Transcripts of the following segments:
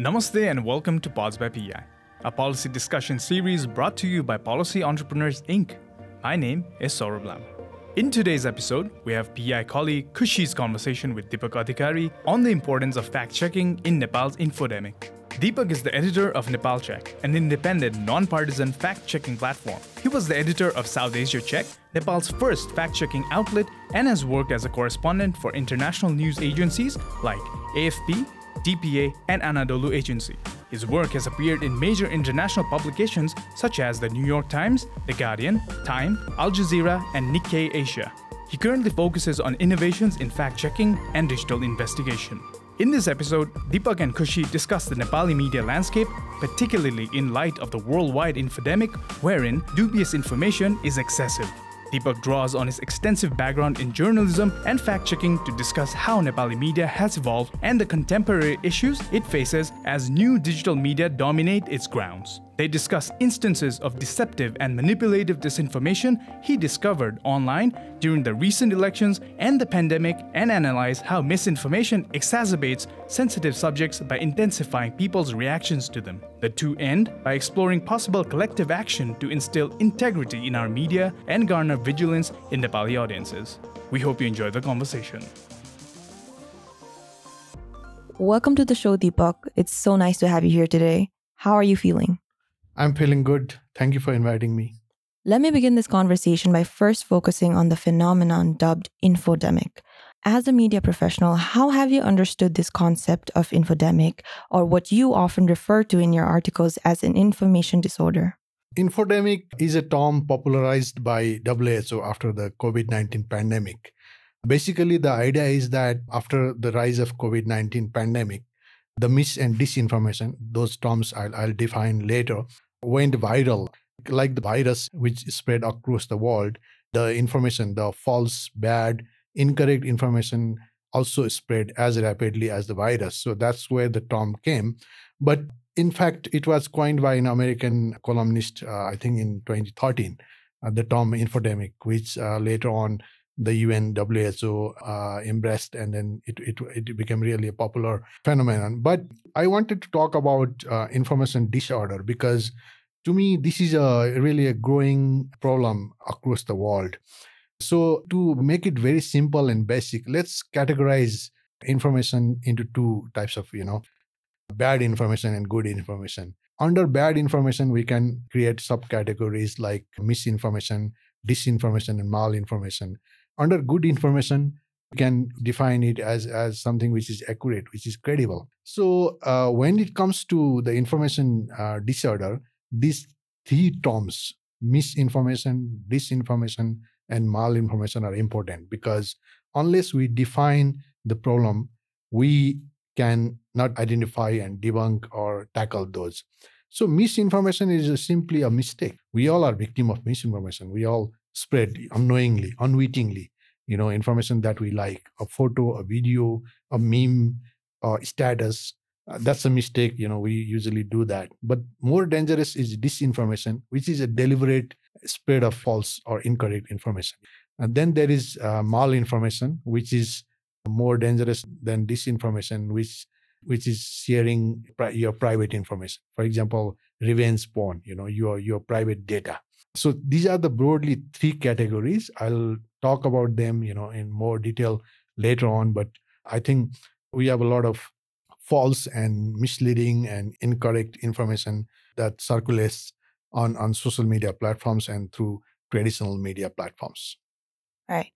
Namaste and welcome to Pods by PI, a policy discussion series brought to you by Policy Entrepreneurs Inc. My name is Saurabh Lam. In today's episode, we have PI colleague Khushi's conversation with Deepak Adhikari on the importance of fact checking in Nepal's infodemic. Deepak is the editor of Nepal Check, an independent, non-partisan fact-checking platform. He was the editor of South Asia Check, Nepal's first fact-checking outlet, and has worked as a correspondent for international news agencies like AFP, DPA, and Anadolu Agency. His work has appeared in major international publications such as the New York Times, The Guardian, Time, Al Jazeera, and Nikkei Asia. He currently focuses on innovations in fact checking and digital investigation. In this episode, Deepak and Khushi discuss the Nepali media landscape, particularly in light of the worldwide infodemic, wherein dubious information is excessive. Deepak draws on his extensive background in journalism and fact checking to discuss how Nepali media has evolved and the contemporary issues it faces as new digital media dominate its grounds. They discuss instances of deceptive and manipulative disinformation he discovered online during the recent elections and the pandemic and analyze how misinformation exacerbates sensitive subjects by intensifying people's reactions to them. The two end by exploring possible collective action to instill integrity in our media and garner vigilance in Nepali audiences. We hope you enjoy the conversation. Welcome to the show, Deepak. It's so nice to have you here today. How are you feeling? I'm feeling good. Thank you for inviting me. Let me begin this conversation by first focusing on the phenomenon dubbed infodemic. As a media professional, how have you understood this concept of infodemic, or what you often refer to in your articles as an information disorder? Infodemic is a term popularized by WHO after the COVID 19 pandemic. Basically, the idea is that after the rise of COVID 19 pandemic, the mis and disinformation, those terms I'll, I'll define later, went viral. Like the virus which spread across the world, the information, the false, bad, incorrect information also spread as rapidly as the virus. So that's where the term came. But in fact, it was coined by an American columnist, uh, I think in 2013, uh, the term infodemic, which uh, later on the UN, WHO uh, embraced, and then it, it, it became really a popular phenomenon. But I wanted to talk about uh, information disorder because to me, this is a really a growing problem across the world. So to make it very simple and basic, let's categorize information into two types of, you know, bad information and good information. Under bad information, we can create subcategories like misinformation, disinformation, and malinformation under good information you can define it as as something which is accurate which is credible. So uh, when it comes to the information uh, disorder these three terms misinformation disinformation and malinformation are important because unless we define the problem we can not identify and debunk or tackle those. So misinformation is simply a mistake. We all are victim of misinformation. We all spread unknowingly, unwittingly, you know, information that we like, a photo, a video, a meme, or status. Uh, that's a mistake, you know, we usually do that. But more dangerous is disinformation, which is a deliberate spread of false or incorrect information. And then there is uh, malinformation, which is more dangerous than disinformation, which which is sharing pri- your private information. For example, revenge porn, you know, your your private data so these are the broadly three categories i'll talk about them you know in more detail later on but i think we have a lot of false and misleading and incorrect information that circulates on on social media platforms and through traditional media platforms Right.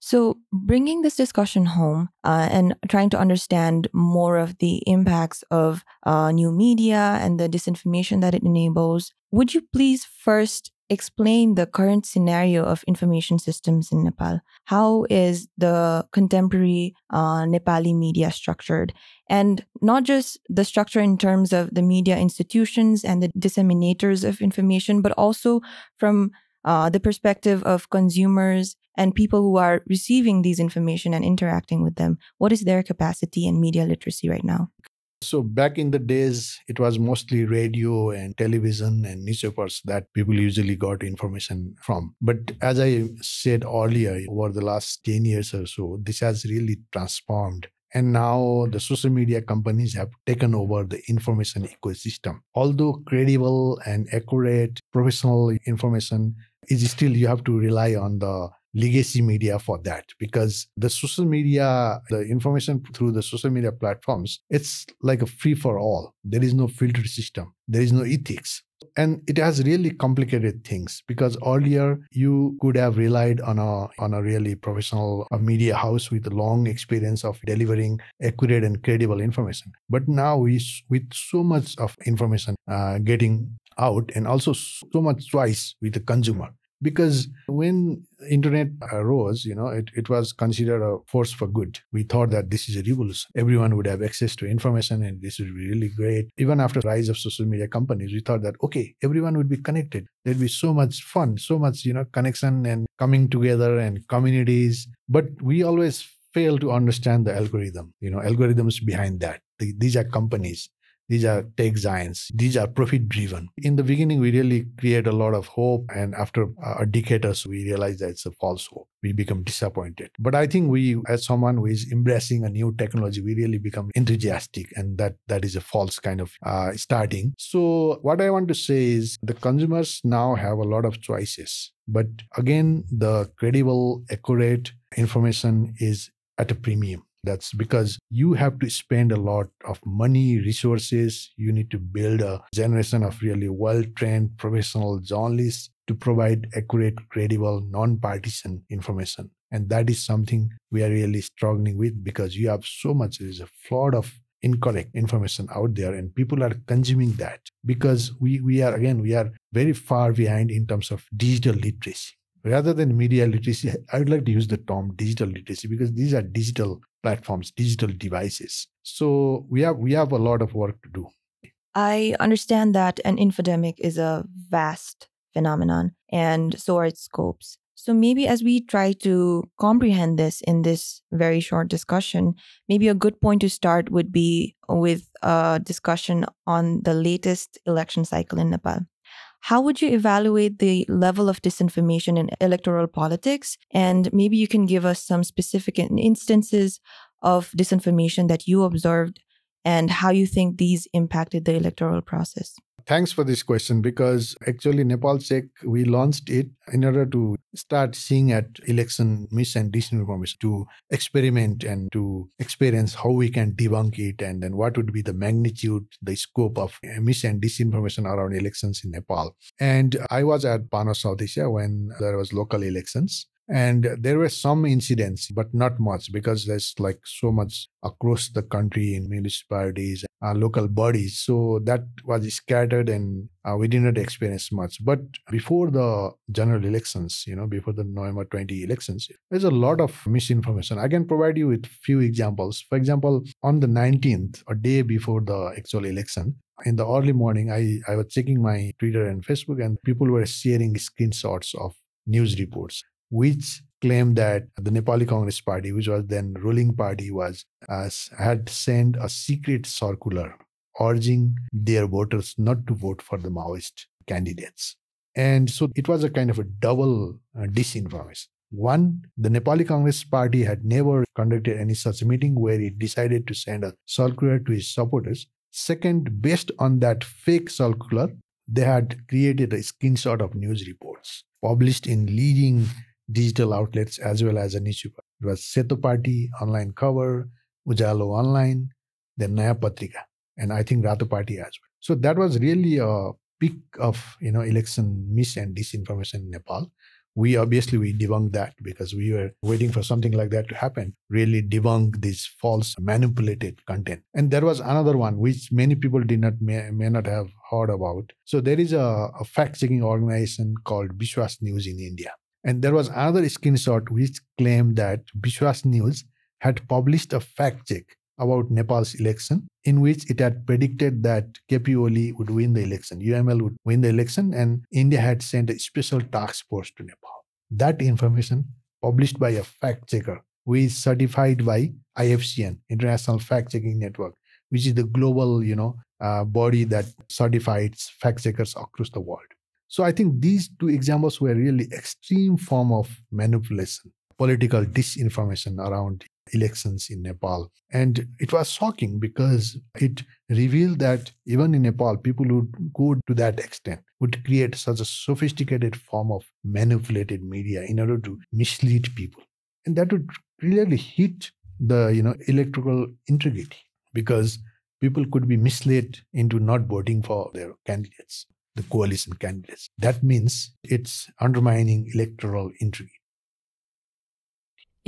So, bringing this discussion home uh, and trying to understand more of the impacts of uh, new media and the disinformation that it enables, would you please first explain the current scenario of information systems in Nepal. How is the contemporary uh, Nepali media structured? And not just the structure in terms of the media institutions and the disseminators of information, but also from uh, the perspective of consumers and people who are receiving these information and interacting with them. What is their capacity and media literacy right now? So back in the days, it was mostly radio and television and newspapers that people usually got information from. But as I said earlier, over the last 10 years or so, this has really transformed And now the social media companies have taken over the information ecosystem. Although credible and accurate professional information is still, you have to rely on the legacy media for that. Because the social media the information through the social media platforms it's like a free for all. There is no filter system. There is no ethics. And it has really complicated things. Because earlier you could have relied on a on a really professional media house with a long experience of delivering accurate and credible information. But now we with so much of information uh, getting out and also so much choice with the consumer because when internet arose you know it, it was considered a force for good. We thought that this is a revolution. Everyone would have access to information and this would be really great. Even after the rise of social media companies we thought that okay everyone would be connected. There'd be so much fun so much you know connection and coming together and communities. But we always fail to understand the algorithm you know algorithms behind that. These are companies these are tech giants. These are profit driven. In the beginning, we really create a lot of hope. And after a decade or so, we realize that it's a false hope. We become disappointed. But I think we, as someone who is embracing a new technology, we really become enthusiastic. And that, that is a false kind of uh, starting. So what I want to say is the consumers now have a lot of choices. But again, the credible, accurate information is at a premium that's because you have to spend a lot of money, resources. You need to build a generation of really well trained professional journalists to provide accurate, credible, non partisan information. And that is something we are really struggling with because you have so much, there is a flood of incorrect information out there and people are consuming that because we, we are again we are very far behind in terms of digital literacy rather than media literacy i would like to use the term digital literacy because these are digital platforms, digital devices. So we have we have a lot of work to do. I understand that an infodemic is a vast phenomenon and so are its scopes. So maybe as we try to comprehend this in this very short discussion, maybe a good point to start would be with a discussion on the latest election cycle in Nepal. How would you evaluate the level of disinformation in electoral politics? And maybe you can give us some specific instances of disinformation that you observed and how you think these impacted the electoral process. Thanks for this question because actually Nepal Check we launched it in order to start seeing at election mis and disinformation to experiment and to experience how we can debunk it and then what would be the magnitude, the scope of mis and disinformation around elections in Nepal. And I was at Panos South Asia when there was local elections and there were some incidents but not much because there's like so much across the country in municipalities uh, local bodies. So that was scattered and uh, we did not experience much. But before the general elections you know before the november 20 elections there's a lot of misinformation. I can provide you with few examples. For example on the 19th a day before the actual election in the early morning I, I was checking my twitter and facebook and people were sharing screenshots of news reports which claimed that the Nepali Congress Party, which was then ruling party, was uh, had sent a secret circular urging their voters not to vote for the Maoist candidates. And so it was a kind of a double uh, disinformation. One, the Nepali Congress Party had never conducted any such meeting where it decided to send a circular to its supporters. Second, based on that fake circular, they had created a screenshot of news reports published in leading digital outlets as well as a newspaper. It was Setopati, online cover, Ujalo Online, then Naya Patrika, and I think Ratopati as well. So that was really a peak of you know election mis and disinformation in Nepal. We obviously we debunked that because we were waiting for something like that to happen. Really debunk this false manipulated content. And there was another one which many people did not may, may not have heard about. So there is a, a fact checking organization called Vishvas News in India and there was another screenshot which claimed that Vishvas News had published a fact check about Nepal's election, in which it had predicted that KP Oli would win the election, UML would win the election, and India had sent a special task force to Nepal. That information, published by a fact checker, is certified by IFCN, International Fact Checking Network, which is the global, you know, uh, body that certifies fact checkers across the world. So I think these two examples were really extreme form of manipulation, political disinformation around elections in Nepal. And it was shocking because it revealed that even in Nepal, people would go to that extent, would create such a sophisticated form of manipulated media in order to mislead people. And that would really hit the you know electoral integrity because people could be misled into not voting for their candidates the coalition candidates that means it's undermining electoral integrity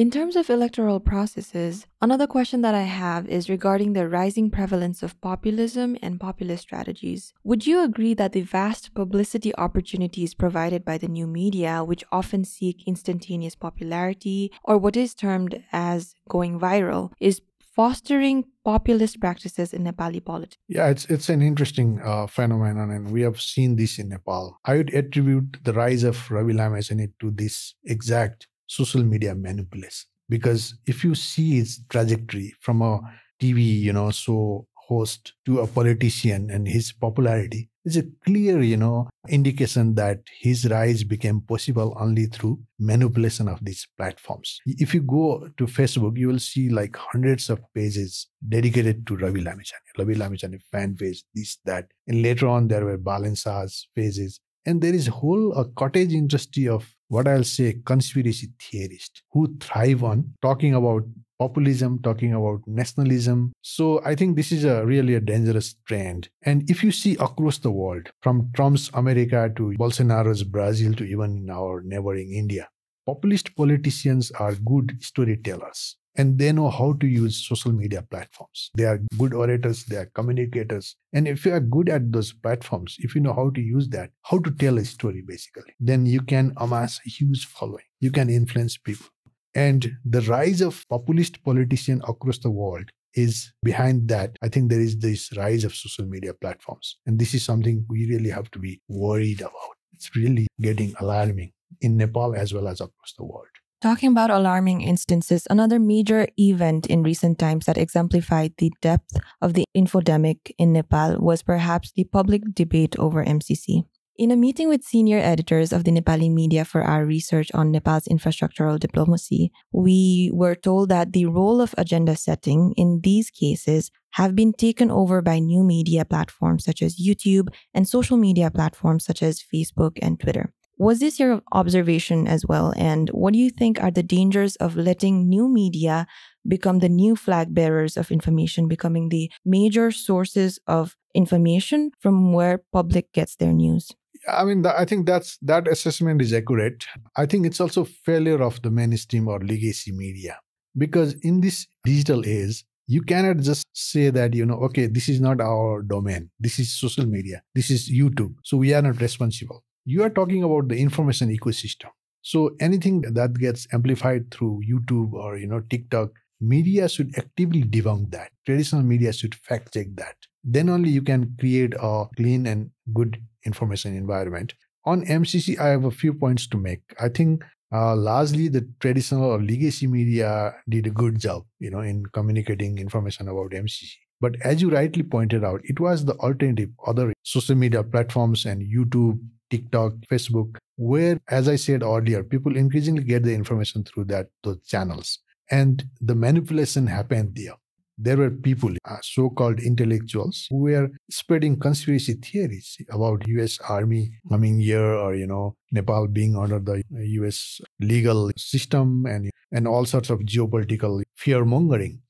in terms of electoral processes, another question that I have is regarding the rising prevalence of populism and populist strategies. Would you agree that the vast publicity opportunities provided by the new media, which often seek instantaneous popularity or what is termed as going viral, is fostering populist practices in Nepali politics? Yeah, it's it's an interesting uh, phenomenon, and we have seen this in Nepal. I would attribute the rise of Ravi Lamichhane to this exact social media manipulation. Because if you see its trajectory from a TV, you know, so host to a politician and his popularity, it's a clear, you know, indication that his rise became possible only through manipulation of these platforms. If you go to Facebook, you will see like hundreds of pages dedicated to Ravi Lamichhane, Ravi Lamichhane fan page, this, that. And later on, there were Balen Shah's pages. And there is whole a cottage industry of what I'll say conspiracy theorists who thrive on talking about populism, talking about nationalism. So I think this is a really a dangerous trend. And if you see across the world, from Trump's America to Bolsonaro's Brazil to even our neighboring India, populist politicians are good storytellers and they know how to use social media platforms. They are good orators, they are communicators. And if you are good at those platforms, if you know how to use that, how to tell a story basically, then you can amass a huge following. You can influence people. And the rise of populist politicians across the world is behind that. I think there is this rise of social media platforms. And this is something we really have to be worried about. It's really getting alarming in Nepal as well as across the world. Talking about alarming instances, another major event in recent times that exemplified the depth of the infodemic in Nepal was perhaps the public debate over MCC. In a meeting with senior editors of the Nepali media for our research on Nepal's infrastructural diplomacy, we were told that the role of agenda setting in these cases have been taken over by new media platforms such as YouTube and social media platforms such as Facebook and Twitter. Was this your observation as well? And what do you think are the dangers of letting new media become the new flag bearers of information, becoming the major sources of information from where public gets their news? I mean, I think that's that assessment is accurate. I think it's also failure of the mainstream or legacy media because in this digital age, you cannot just say that you know okay this is not our domain. This is social media. This is youtube. So we are not responsible. You are talking about the information ecosystem. So anything that gets amplified through youtube or you know tiktok media should actively debunk that. Traditional media should fact check that. Then only you can create a clean and good information environment on mcc i have a few points to make i think uh, largely the traditional or legacy media did a good job you know in communicating information about mcc but as you rightly pointed out it was the alternative other social media platforms and youtube TikTok, Facebook, where, as I said earlier, people increasingly get the information through that those channels. And the manipulation happened there. There were people, uh, so-called intellectuals, who were spreading conspiracy theories about U.S. Army coming here, or you know, Nepal being under the U.S. legal system, and and all sorts of geopolitical fear mongering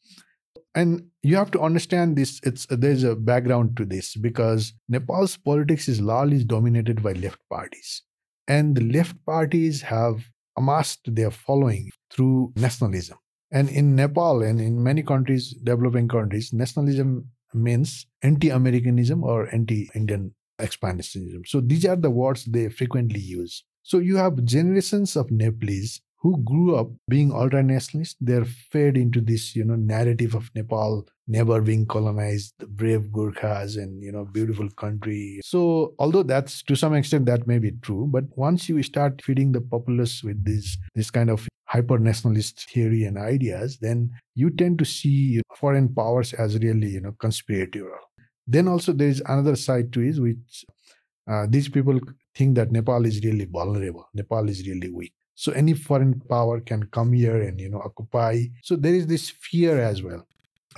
and you have to understand this it's there's a background to this because nepal's politics is largely dominated by left parties and the left parties have amassed their following through nationalism and in nepal and in many countries developing countries nationalism means anti-americanism or anti-indian expansionism. So these are the words they frequently use. So you have generations of nepalese who grew up being ultra nationalist they're fed into this you know narrative of nepal never being colonized the brave gurkhas and you know beautiful country. So although that's to some extent that may be true but once you start feeding the populace with this this kind of hyper nationalist theory and ideas then you tend to see foreign powers as really you know conspiratorial. Then also there is another side to it which uh, these people think that nepal is really vulnerable nepal is really weak So any foreign power can come here and, you know, occupy. So there is this fear as well.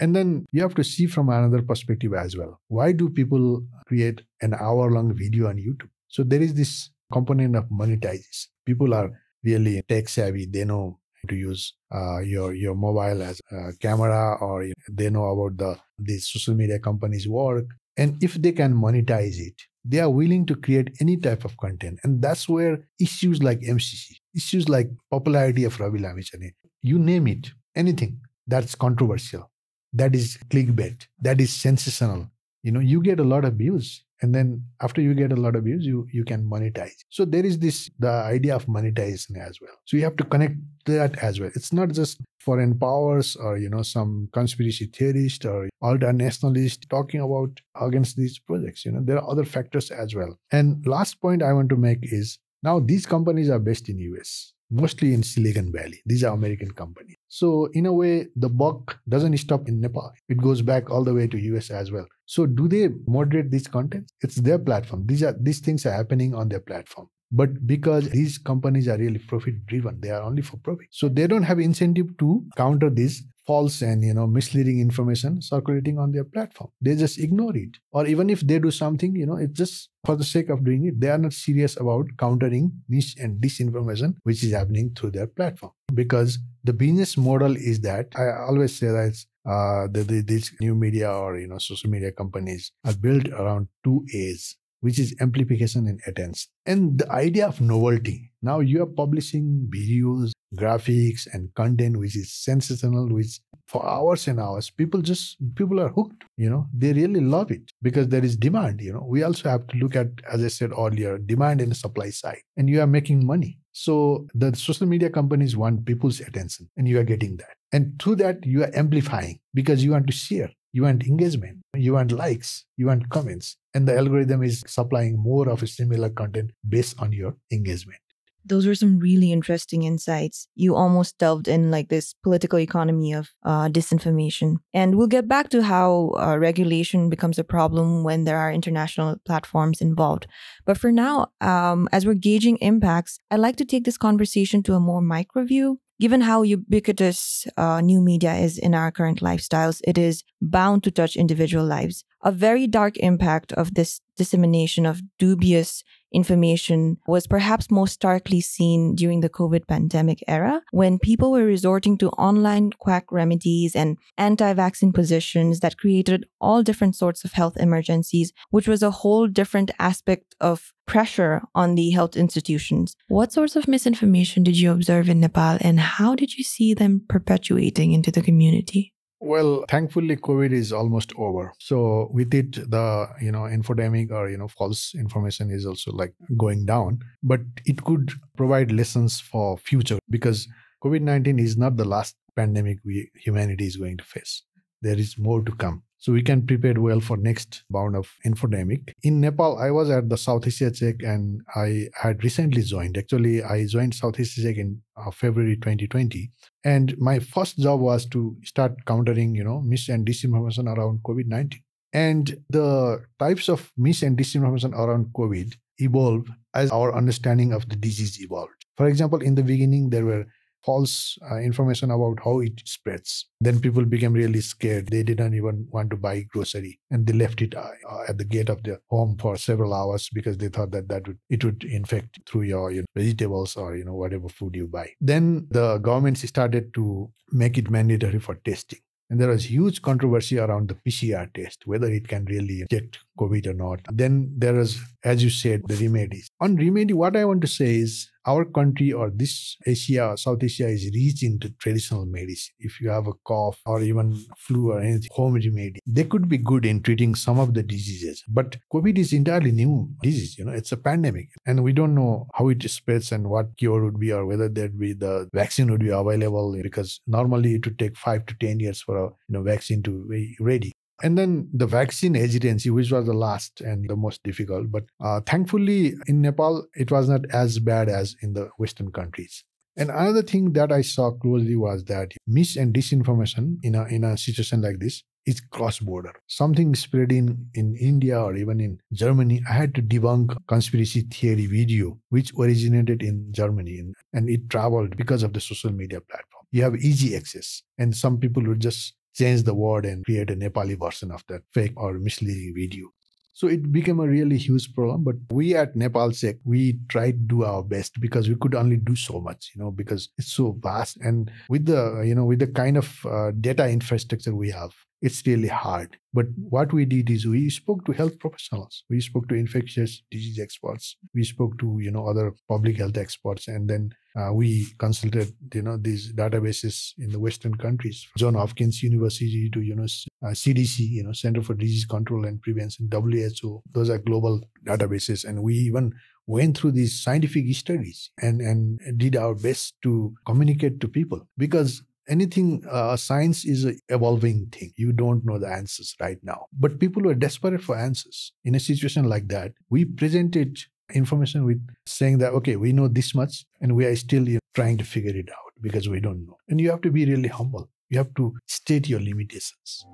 And then you have to see from another perspective as well. Why do people create an hour long video on YouTube? So there is this component of monetization. People are really tech savvy. They know to use uh, your your mobile as a camera, or they know about the these social media companies' work. And if they can monetize it, they are willing to create any type of content. And that's where issues like MCC, issues like popularity of Ravi Lamichhane, you name it, anything that's controversial, that is clickbait, that is sensational. You know, you get a lot of views and then after you get a lot of views you you can monetize. So there is this the idea of monetization as well. So you have to connect that as well. It's not just foreign powers or you know some conspiracy theorist or ultra nationalist talking about against these projects you know. There are other factors as well. And last point i want to make is now these companies are based in us mostly in Silicon Valley. These are American companies. So in a way, the buck doesn't stop in Nepal. It goes back all the way to US as well. So do they moderate these contents? It's their platform. These are these things are happening on their platform. But because these companies are really profit driven, they are only for profit. So they don't have incentive to counter this false and you know misleading information circulating on their platform. They just ignore it. Or even if they do something you know it's just for the sake of doing it they are not serious about countering mis and disinformation which is happening through their platform. Because the business model is that i always say that uh, the, the, these new media or you know social media companies are built around two a's which is amplification and attention and the idea of novelty. Now you are publishing videos graphics and content which is sensational which for hours and hours people just people are hooked you know. They really love it because there is demand you know. We also have to look at as i said earlier demand and supply side. And you are making money. So the social media companies want people's attention and you are getting that. And through that you are amplifying because you want to share you want engagement you want likes you want comments and the algorithm is supplying more of a similar content based on your engagement those were some really interesting insights. You almost delved in like this political economy of uh, disinformation. And we'll get back to how uh, regulation becomes a problem when there are international platforms involved. But for now, um, as we're gauging impacts, I'd like to take this conversation to a more micro view. Given how ubiquitous uh, new media is in our current lifestyles, it is bound to touch individual lives. A very dark impact of this dissemination of dubious information was perhaps most starkly seen during the COVID pandemic era when people were resorting to online quack remedies and anti vaccine positions that created all different sorts of health emergencies, which was a whole different aspect of pressure on the health institutions. What sorts of misinformation did you observe in Nepal and how did you see them perpetuating into the community? Well, thankfully, COVID is almost over. So with it, the you know infodemic or you know false information is also like going down. But it could provide lessons for future because COVID nineteen is not the last pandemic we humanity is going to face. There is more to come so we can prepare well for next bound of infodemic. In nepal i was at the south asia check and i had recently joined. Actually i joined south asia check in uh, february 2020 and my first job was to start countering you know mis and disinformation around covid-19 and the types of mis and disinformation around covid evolve as our understanding of the disease evolved. For example in the beginning there were false uh, information about how it spreads. Then people became really scared. They didn't even want to buy grocery, and they left it uh, at the gate of their home for several hours because they thought that that would it would infect through your you know, vegetables or you know whatever food you buy. Then the governments started to make it mandatory for testing. And there was huge controversy around the PCR test, whether it can really detect COVID or not. Then there was, as you said, the remedies. On remedy, what I want to say is our country or this Asia, South Asia is rich into traditional medicine. If you have a cough or even flu or anything, home remedy, they could be good in treating some of the diseases. But COVID is entirely new disease, you know, it's a pandemic. And we don't know how it spreads and what cure would be or whether there'd be the vaccine would be available because normally it would take five to ten years for a you know vaccine to be ready. And then the vaccine hesitancy, which was the last and the most difficult. But uh, thankfully, in Nepal, it was not as bad as in the Western countries. And another thing that I saw closely was that mis and disinformation in a in a situation like this is cross border. Something spread in, in India or even in Germany, I had to debunk conspiracy theory video, which originated in Germany and, and it traveled because of the social media platform. You have easy access, and some people would just change the word and create a Nepali version of that fake or misleading video. So it became a really huge problem. But we at Nepal Check, we tried to do our best because we could only do so much, you know, because it's so vast. And with the, you know, with the kind of uh, data infrastructure we have, it's really hard. But what we did is we spoke to health professionals. We spoke to infectious disease experts. We spoke to, you know, other public health experts. And then uh, we consulted, you know, these databases in the Western countries, John Hopkins University to, you know, uh, CDC, you know, Center for Disease Control and Prevention, WHO. Those are global databases. And we even went through these scientific studies and, and did our best to communicate to people because anything uh, science is an evolving thing. You don't know the answers right now. But people were desperate for answers. In a situation like that we presented information with saying that okay we know this much and we are still you know, trying to figure it out because we don't know. And you have to be really humble. You have to state your limitations.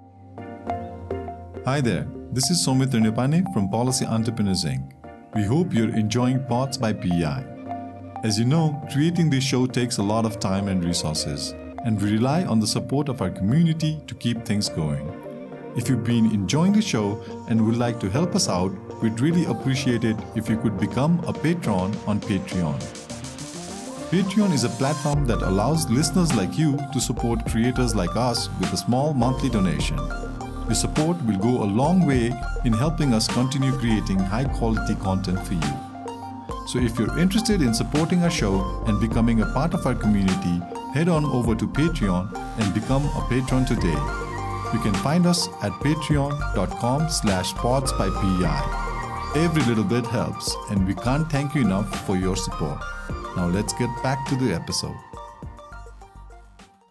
Hi there. This is somit Rinupane from policy entrepreneurs inc. We hope you're enjoying pods by pi as you know creating this show takes a lot of time and resources and we rely on the support of our community to keep things going. If you've been enjoying the show and would like to help us out, we'd really appreciate it if you could become a patron on Patreon. Patreon is a platform that allows listeners like you to support creators like us with a small monthly donation. Your support will go a long way in helping us continue creating high quality content for you. So if you're interested in supporting our show and becoming a part of our community, head on over to Patreon and become a patron today. You can find us at patreon.com slash pods by PEI. Every little bit helps, and we can't thank you enough for your support. Now let's get back to the episode.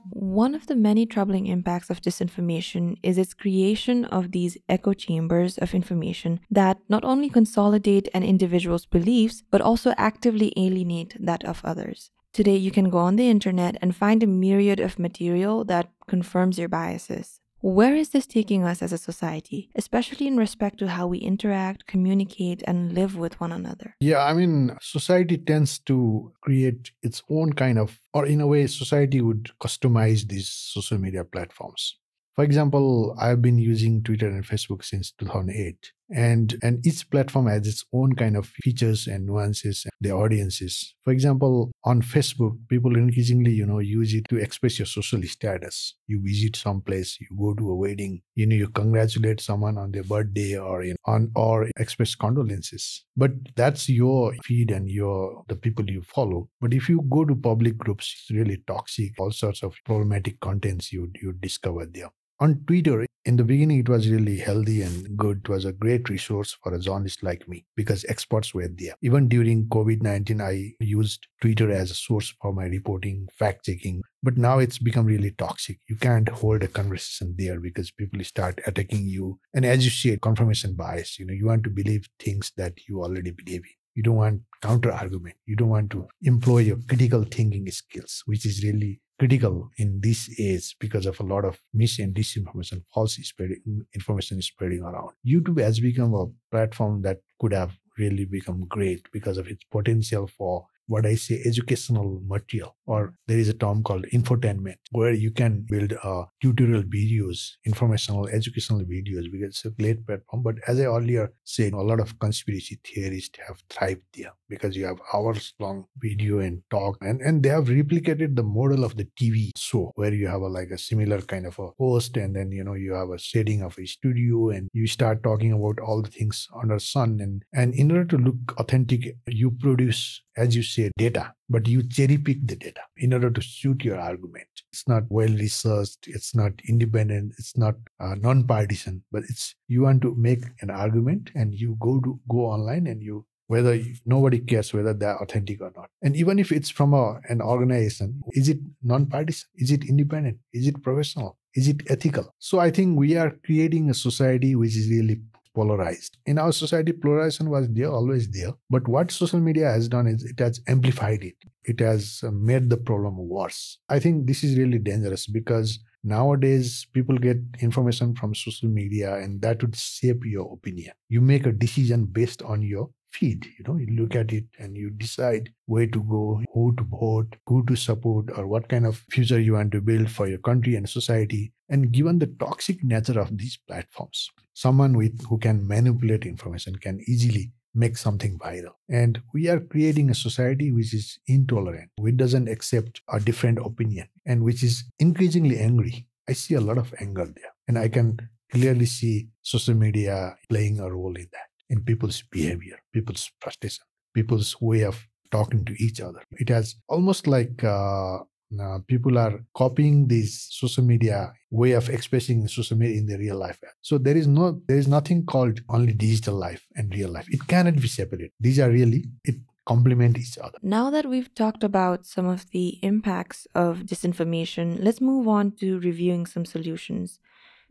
One of the many troubling impacts of disinformation is its creation of these echo chambers of information that not only consolidate an individual's beliefs, but also actively alienate that of others. Today, you can go on the internet and find a myriad of material that confirms your biases. Where is this taking us as a society, especially in respect to how we interact, communicate, and live with one another? Yeah, I mean, society tends to create its own kind of, or in a way, society would customize these social media platforms. For example, I've been using Twitter and Facebook since 2008 and and each platform has its own kind of features and nuances and their audiences. For example on facebook people increasingly you know use it to express your social status. You visit some place you go to a wedding you know you congratulate someone on their birthday or you know, on or express condolences. But that's your feed and your the people you follow. But if you go to public groups it's really toxic. All sorts of problematic contents you you discover there on Twitter, in the beginning, it was really healthy and good. It was a great resource for a journalist like me because experts were there. Even during COVID 19, I used Twitter as a source for my reporting, fact checking. But now it's become really toxic. You can't hold a conversation there because people start attacking you. And as you say, confirmation bias. You know, you want to believe things that you already believe in. You don't want counter argument. You don't want to employ your critical thinking skills, which is really critical in this age because of a lot of mis and disinformation, false spreading, information spreading around. YouTube has become a platform that could have really become great because of its potential for what I say educational material, or there is a term called infotainment, where you can build uh, tutorial videos, informational, educational videos, because it's a great platform. But as I earlier said, a lot of conspiracy theorists have thrived there because you have hours long video and talk, and, and they have replicated the model of the TV show, where you have a, like a similar kind of a host, and then you know you have a setting of a studio, and you start talking about all the things under sun, and and in order to look authentic, you produce as you say, data, but you cherry pick the data in order to suit your argument. It's not well researched, it's not independent, it's not uh, non-partisan, but it's you want to make an argument and you go to go online and you whether you, nobody cares whether they're authentic or not. And even if it's from a, an organization, is it non-partisan? Is it independent? Is it professional? Is it ethical? So I think we are creating a society which is really polarized. In our society, polarization was there, always there. But what social media has done is it has amplified it. it has uh, made the problem worse. I think this is really dangerous because nowadays people get information from social media and that would shape your opinion. You make a decision based on your feed. You know, you look at it and you decide where to go, who to vote, who to support, or what kind of future you want to build for your country and society. And given the toxic nature of these platforms, someone with who can manipulate information can easily make something viral. And we are creating a society which is intolerant, which doesn't accept a different opinion, and which is increasingly angry. I see a lot of anger there. And I can clearly see social media playing a role in that, in people's behavior, people's frustration, people's way of talking to each other. It has almost like uh, uh, people are copying this social media way of expressing social media in the real life. So there is no there is nothing called only digital life and real life. It cannot be separated. These are really it complement each other. Now that we've talked about some of the impacts of disinformation let's move on to reviewing some solutions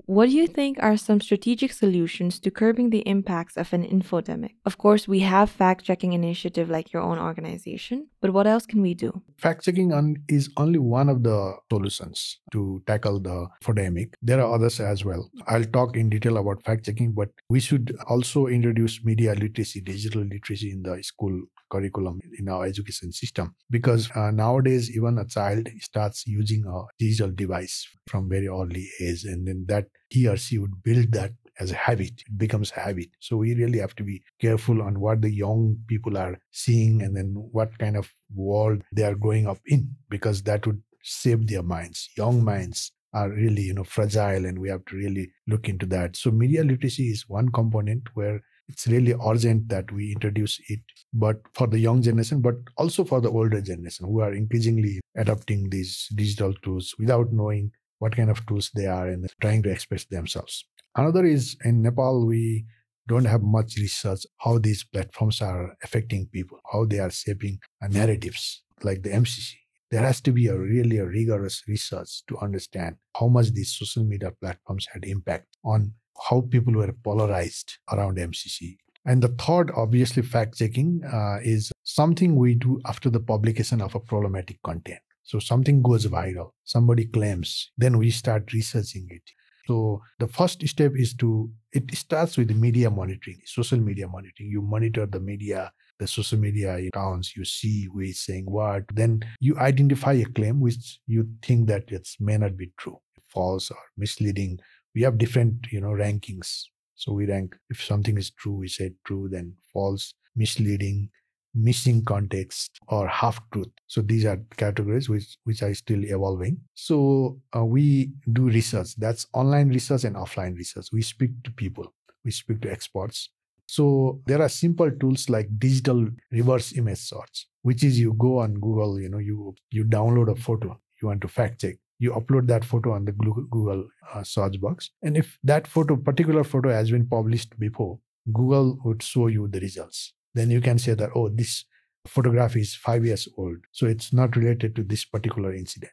what do you think are some strategic solutions to curbing the impacts of an infodemic? Of course, we have fact checking initiative like your own organization, but what else can we do? Fact checking is only one of the solutions to tackle the infodemic. There are others as well. I'll talk in detail about fact checking, but we should also introduce media literacy, digital literacy in the school curriculum in our education system. Because uh, nowadays even a child starts using a digital device from very early age and then that he or she would build that as a habit. It becomes a habit. So we really have to be careful on what the young people are seeing and then what kind of world they are growing up in because that would shape their minds. Young minds are really you know fragile and we have to really look into that. So media literacy is one component where it's really urgent that we introduce it but for the young generation but also for the older generation who are increasingly adopting these digital tools without knowing what kind of tools they are and trying to express themselves. Another is in nepal we don't have much research how these platforms are affecting people how they are shaping narratives like the mcc there has to be a really a rigorous research to understand how much these social media platforms had impact on how people were polarized around MCC. And the third, obviously, fact checking uh, is something we do after the publication of a problematic content. So something goes viral, somebody claims, then we start researching it. So the first step is to, it starts with media monitoring, social media monitoring. You monitor the media, the social media accounts, you see who is saying what. Then you identify a claim which you think that it may not be true, false or misleading we have different you know rankings. So we rank if something is true we say true then false misleading missing context or half truth. So these are categories which which are still evolving. So uh, we do research. That's online research and offline research. We speak to people. We speak to experts. So there are simple tools like digital reverse image search which is you go on google you know you you download a photo you want to fact check you upload that photo on the Google uh, search box. And if that photo, particular photo has been published before, Google would show you the results. Then you can say that, oh, this photograph is five years old. So it's not related to this particular incident.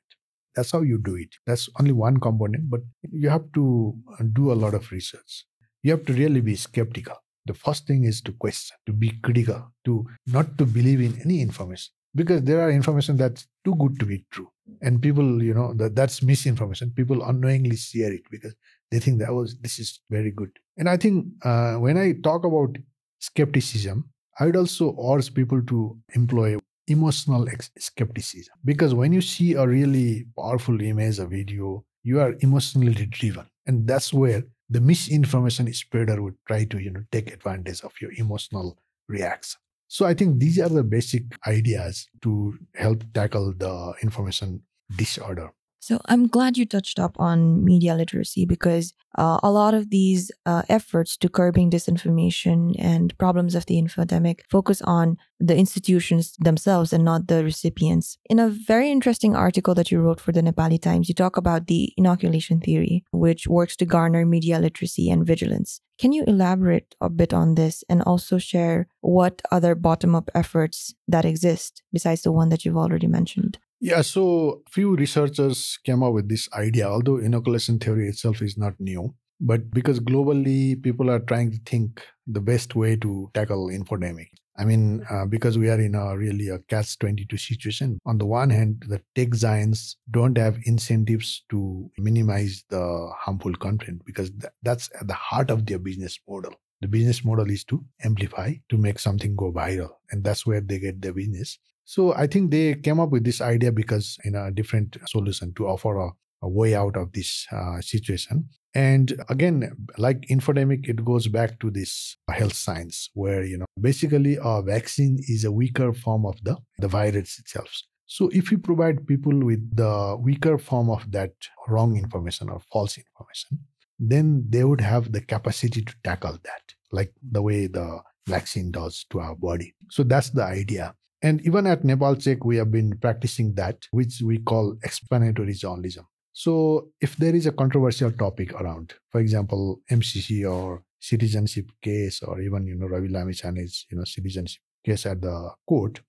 That's how you do it. That's only one component, but you have to uh, do a lot of research. You have to really be skeptical. The first thing is to question, to be critical, to not to believe in any information because there are information that's too good to be true. And people you know that that's misinformation. People unknowingly share it because they think that was this is very good. And i think uh, when i talk about skepticism i would also urge people to employ emotional ex- skepticism. Because when you see a really powerful image a video you are emotionally driven. And that's where the misinformation spreader would try to you know take advantage of your emotional reaction so I think these are the basic ideas to help tackle the information disorder. So I'm glad you touched up on media literacy because uh, a lot of these uh, efforts to curbing disinformation and problems of the infodemic focus on the institutions themselves and not the recipients. In a very interesting article that you wrote for the Nepali Times, you talk about the inoculation theory, which works to garner media literacy and vigilance. Can you elaborate a bit on this and also share what other bottom up efforts that exist besides the one that you've already mentioned? Yeah, so few researchers came up with this idea, although inoculation theory itself is not new. But because globally people are trying to think the best way to tackle infodemic. I mean, uh, because we are in a really a catch 22 situation. On the one hand, the tech giants don't have incentives to minimize the harmful content because th- that's at the heart of their business model. The business model is to amplify, to make something go viral. And that's where they get their business. So I think they came up with this idea because in a different solution to offer a, a way out of this uh, situation. And again, like infodemic, it goes back to this health science where, you know, basically a vaccine is a weaker form of the, the virus itself. So if you provide people with the weaker form of that wrong information or false information, then they would have the capacity to tackle that, like the way the vaccine does to our body. So that's the idea. And even at Nepal Check, we have been practicing that, which we call explanatory journalism. So if there is a controversial topic around, for example, MCC or citizenship case, or even you know Ravi Lamichhane's you know citizenship case at the court,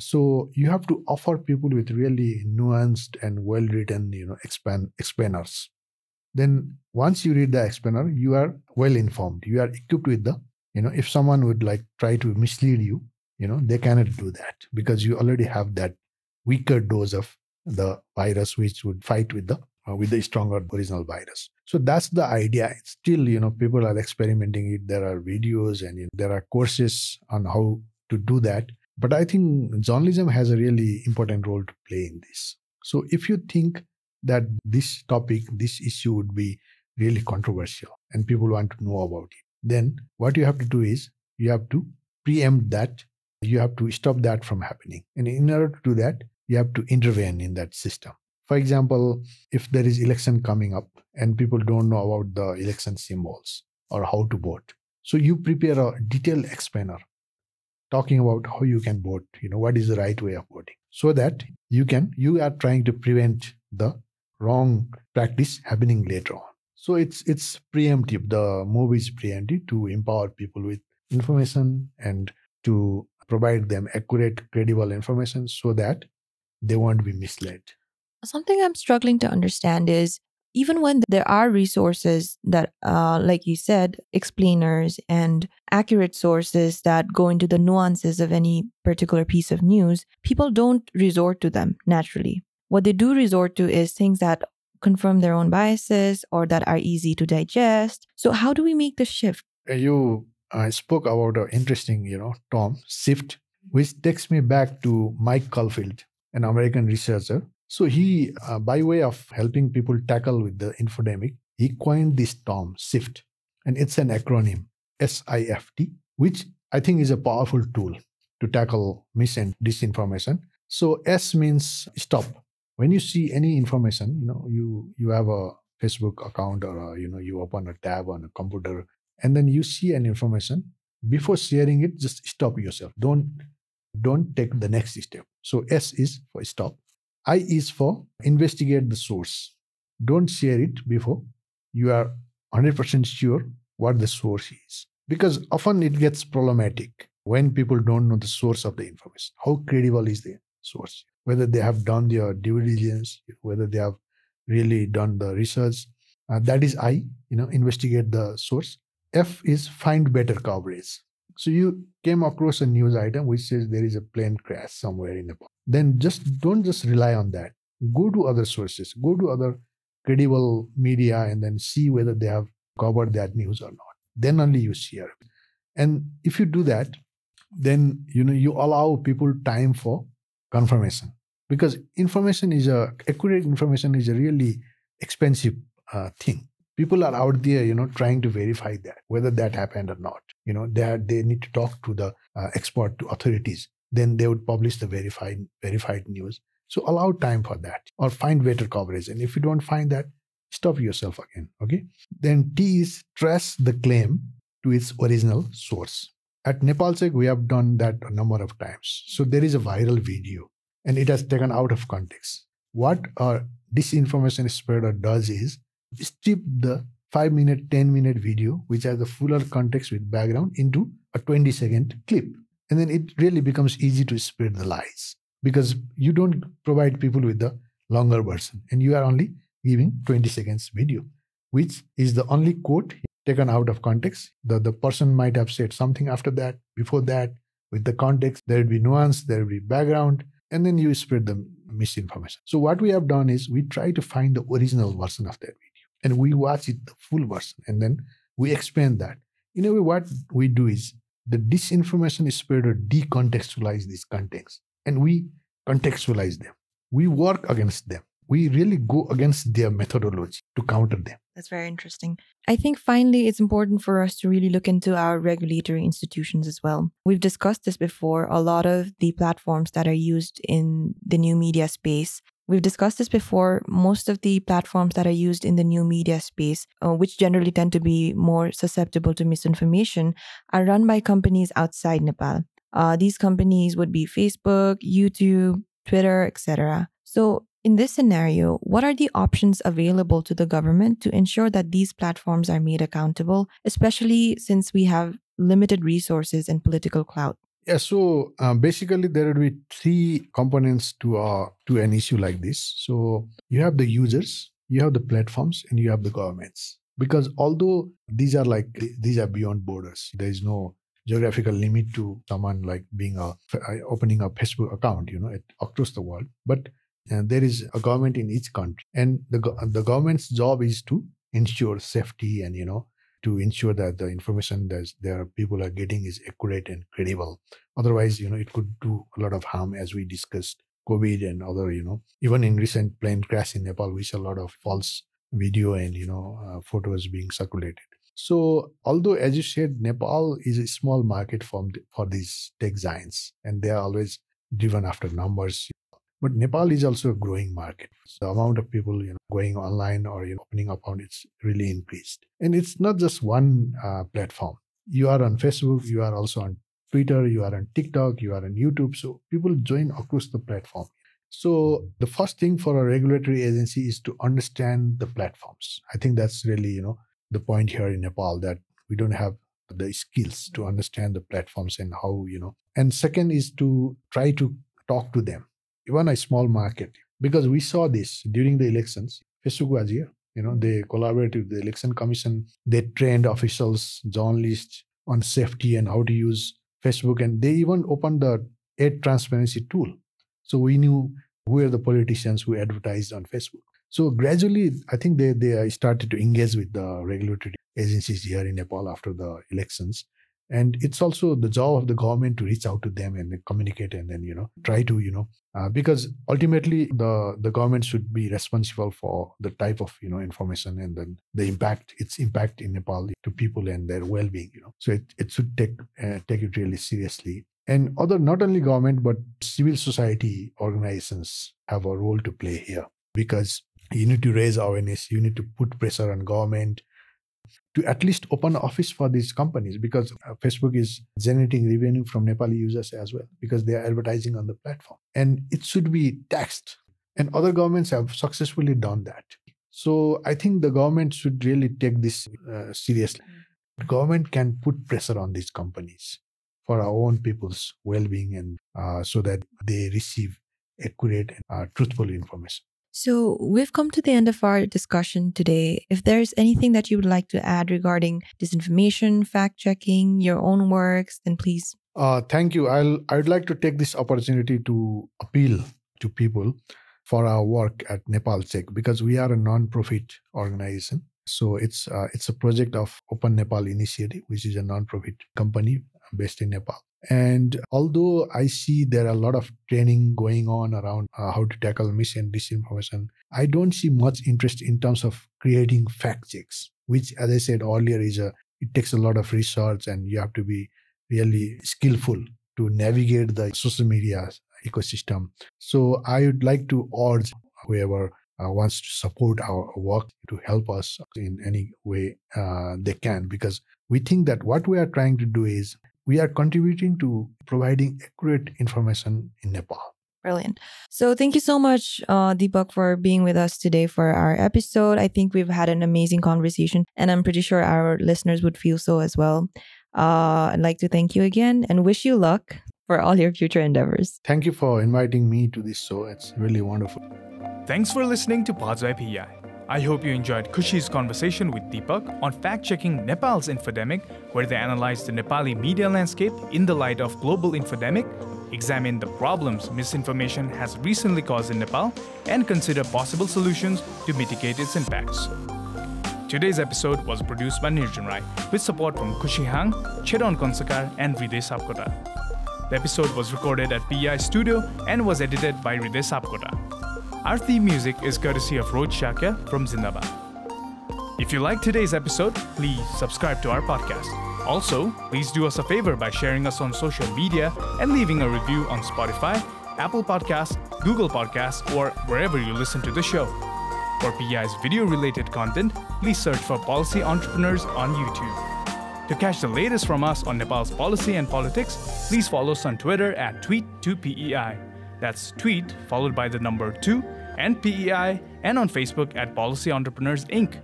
so you have to offer people with really nuanced and well written you know explain explainers. Then once you read the explainer, you are well informed. You are equipped with the you know if someone would like try to mislead you, you know they cannot do that because you already have that weaker dose of the virus which would fight with the uh, with the stronger original virus. So that's the idea. Still you know people are experimenting it. There are videos and you know, there are courses on how to do that. But i think journalism has a really important role to play in this. So if you think that this topic this issue would be really controversial and people want to know about it then what you have to do is you have to preempt that you have to stop that from happening and in order to do that you have to intervene in that system. For example, if there is election coming up and people don't know about the election symbols or how to vote, so you prepare a detailed explainer talking about how you can vote, you know, what is the right way of voting, so that you can you are trying to prevent the wrong practice happening later on. So it's it's preemptive. The move is preemptive to empower people with information and to provide them accurate, credible information so that they won't be misled. Something I'm struggling to understand is even when there are resources that, uh, like you said, explainers and accurate sources that go into the nuances of any particular piece of news, people don't resort to them naturally. What they do resort to is things that confirm their own biases or that are easy to digest. So, how do we make the shift? You uh, spoke about an interesting, you know, term, shift, which takes me back to Mike Caulfield, an American researcher. So he, uh, by way of helping people tackle with the infodemic, he coined this term SIFT, and it's an acronym S-I-F-T, which I think is a powerful tool to tackle mis and disinformation. So S means stop. When you see any information, you know, you you have a Facebook account or a, you know you open a tab on a computer, and then you see an information. Before sharing it, just stop yourself. Don't don't take the next step. So S is for stop. I is for investigate the source. Don't share it before you are 100% sure what the source is. Because often it gets problematic when people don't know the source of the information. How credible is the source? Whether they have done their due diligence, whether they have really done the research. Uh, that is I, you know, investigate the source. F is find better coverage. So you came across a news item which says there is a plane crash somewhere in Nepal. Then just don't just rely on that. Go to other sources, go to other credible media and then see whether they have covered that news or not. Then only you share. And if you do that, then you know you allow people time for confirmation because information is a accurate information is a really expensive uh, thing people are out there you know trying to verify that whether that happened or not. You know they are, they need to talk to the uh, expert to authorities. Then they would publish the verified verified news. So allow time for that or find better coverage. And if you don't find that stop yourself again okay? Then t is trace the claim to its original source. At nepalcheck we have done that a number of times. So there is a viral video and it has taken out of context. What a disinformation spreader does is strip the 5 minute 10 minute video which has the fuller context with background into a 20 second clip and then it really becomes easy to spread the lies because you don't provide people with the longer version and you are only giving 20 seconds video which is the only quote taken out of context the, the person might have said something after that before that with the context, there will be nuance, there will be background, and then you spread the misinformation. So what we have done is we try to find the original version of that and we watch it the full version and then we expand that. In a way, what we do is the disinformation spreader decontextualize these contents and we contextualize them. We work against them. We really go against their methodology to counter them. That's very interesting. I think finally, it's important for us to really look into our regulatory institutions as well. We've discussed this before. A lot of the platforms that are used in the new media space We've discussed this before. Most of the platforms that are used in the new media space, uh, which generally tend to be more susceptible to misinformation, are run by companies outside Nepal. Uh, these companies would be Facebook, YouTube, Twitter, etc. So, in this scenario, what are the options available to the government to ensure that these platforms are made accountable, especially since we have limited resources and political clout? Yeah, so uh, basically there will be three components to uh, to an issue like this. So you have the users, you have the platforms, and you have the governments. Because although these are like these are beyond borders, there is no geographical limit to someone like being a opening a Facebook account, you know, across the world. But uh, there is a government in each country, and the the government's job is to ensure safety and you know to ensure that the information that their people are getting is accurate and credible. Otherwise, you know, it could do a lot of harm as we discussed COVID and other, you know, even in recent plane crash in Nepal, we saw a lot of false video and, you know, uh, photos being circulated. So, although as you said, Nepal is a small market for, for these tech giants, and they are always driven after numbers. But Nepal is also a growing market. The amount of people you know, going online or you know, opening account it's really increased. And it's not just one uh, platform. You are on Facebook, you are also on Twitter, you are on TikTok, you are on YouTube. So people join across the platform. So the first thing for a regulatory agency is to understand the platforms. I think that's really, you know, the point here in Nepal that we don't have the skills to understand the platforms and how, you know. And second is to try to talk to them even a small market. Because we saw this during the elections. Facebook was here. You know, they collaborated with the election commission. They trained officials, journalists on safety and how to use Facebook. And they even opened the ad transparency tool. So we knew who are the politicians who advertised on Facebook. So gradually, I think they, they started to engage with the regulatory agencies here in Nepal after the elections and it's also the job of the government to reach out to them and communicate and then you know try to you know uh, because ultimately the the government should be responsible for the type of you know information and then the impact its impact in nepal to people and their well-being you know. So it, it should take uh, take it really seriously. And other not only government but civil society organizations have a role to play here because you need to raise awareness you need to put pressure on government to at least open office for these companies because uh, Facebook is generating revenue from Nepali users as well because they are advertising on the platform. And it should be taxed. And other governments have successfully done that. So I think the government should really take this uh, seriously. The government can put pressure on these companies for our own people's well-being and uh, so that they receive accurate and uh, truthful information. So, we've come to the end of our discussion today. If there's anything that you would like to add regarding disinformation, fact checking, your own works, then please. Uh, thank you. I'll, I'd like to take this opportunity to appeal to people for our work at Nepal Check because we are a non-profit organization. So it's uh, it's a project of Open Nepal Initiative, which is a non-profit company based in Nepal. And although I see there are a lot of training going on around uh, how to tackle mis and disinformation, I don't see much interest in terms of creating fact checks, which, as I said earlier, is a it takes a lot of research and you have to be really skillful to navigate the social media ecosystem. So I would like to urge whoever uh, wants to support our work to help us in any way uh, they can because we think that what we are trying to do is we are contributing to providing accurate information in Nepal. Brilliant. So, thank you so much, uh, Deepak, for being with us today for our episode. I think we've had an amazing conversation, and I'm pretty sure our listeners would feel so as well. Uh, I'd like to thank you again and wish you luck for all your future endeavors. Thank you for inviting me to this show. It's really wonderful. Thanks for listening to Pods by PEI. I hope you enjoyed Khushi's conversation with Deepak on fact checking Nepal's infodemic, where they analyzed the Nepali media landscape in the light of global infodemic, examine the problems misinformation has recently caused in Nepal, and consider possible solutions to mitigate its impacts. Today's episode was produced by Nirjan Rai with support from Khushi Hang, Cheron Konsakar, and Riday Sapkota. The episode was recorded at PEI Studio and was edited by Riday Sapkota. Our theme music is courtesy of Shakya from Zindabad. If you like today's episode, please subscribe to our podcast. Also, please do us a favor by sharing us on social media and leaving a review on Spotify, Apple Podcasts, Google Podcasts, or wherever you listen to the show. For PEI's video related content, please search for Policy Entrepreneurs on YouTube. To catch the latest from us on Nepal's policy and politics, please follow us on Twitter at tweet2pei. That's tweet followed by the number 2 and PEI, and on Facebook at Policy Entrepreneurs Inc.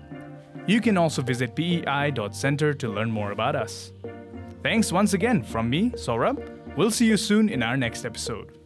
You can also visit pei.center to learn more about us. Thanks once again from me, Saurabh. We'll see you soon in our next episode.